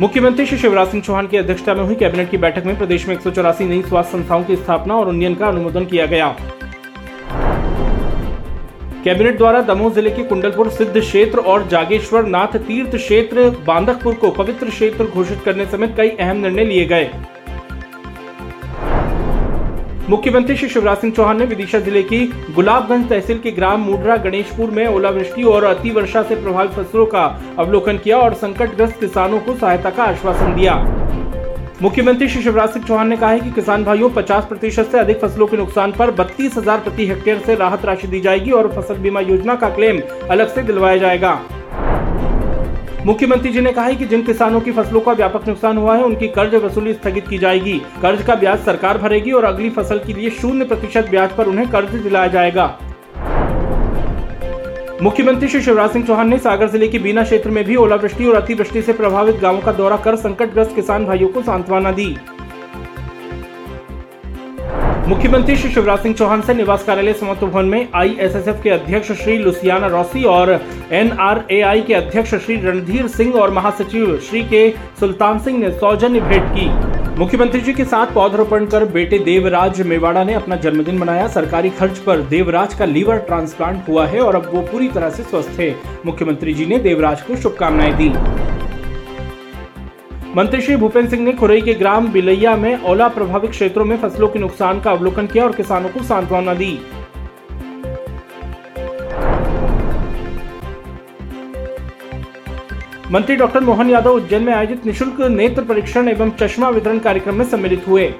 मुख्यमंत्री श्री शिवराज सिंह चौहान की अध्यक्षता में हुई कैबिनेट की बैठक में प्रदेश में एक सौ चौरासी नई स्वास्थ्य संस्थाओं की स्थापना और उन्नयन का अनुमोदन किया गया। कैबिनेट द्वारा दमोह ज़िले के कुंडलपुर सिद्ध क्षेत्र और जागेश्वर नाथ तीर्थ क्षेत्र बांदकपुर को पवित्र क्षेत्र घोषित करने समेत कई अहम निर्णय लिए गए। मुख्यमंत्री श्री शिवराज सिंह चौहान ने विदिशा ज़िले की गुलाबगंज तहसील के ग्राम मुडरा गणेशपुर में ओलावृष्टि और अति वर्षा से प्रभावित फ़सलों का अवलोकन किया और संकटग्रस्त किसानों को सहायता का आश्वासन दिया। मुख्यमंत्री श्री शिवराज सिंह चौहान ने कहा है कि किसान भाइयों 50 प्रतिशत से अधिक फ़सलों के नुकसान पर बत्तीस हज़ार प्रति हेक्टेयर से राहत राशि दी जाएगी और फ़सल बीमा योजना का क्लेम अलग से दिलवाया जाएगा। मुख्यमंत्री जी ने कहा है कि जिन किसानों की फ़सलों का व्यापक नुकसान हुआ है, उनकी कर्ज वसूली स्थगित की जाएगी। कर्ज का ब्याज सरकार भरेगी और अगली फ़सल के लिए शून्य प्रतिशत ब्याज पर उन्हें कर्ज दिलाया जाएगा। मुख्यमंत्री श्री शिवराज सिंह चौहान ने सागर ज़िले के बीना क्षेत्र में भी ओलावृष्टि और अतिवृष्टि से प्रभावित गाँवों का दौरा कर संकटग्रस्त किसान भाइयों को सांत्वना दी। मुख्यमंत्री श्री शिवराज सिंह चौहान से निवास कार्यालय समत्व भवन में आईएसएसएफ के अध्यक्ष श्री लुसियाना रॉसी और एनआरएआई के अध्यक्ष श्री रणधीर सिंह और महासचिव श्री के सुल्तान सिंह ने सौजन्य भेंट की। मुख्यमंत्री जी के साथ पौधरोपण कर बेटे देवराज मेवाड़ा ने अपना जन्मदिन मनाया। सरकारी खर्च पर देवराज का लीवर ट्रांसप्लांट हुआ है और अब वो पूरी तरह से स्वस्थ है मुख्यमंत्री जी ने देवराज को शुभकामनाएँ दी। मंत्री श्री भूपेन्द्र सिंह ने खुरई के ग्राम बिलैया में ओला प्रभावित क्षेत्रों में फ़सलों के नुकसान का अवलोकन किया और किसानों को सांत्वना दी। मंत्री डॉक्टर मोहन यादव उज्जैन में आयोजित निशुल्क नेत्र परीक्षण एवं चश्मा वितरण कार्यक्रम में सम्मिलित हुए।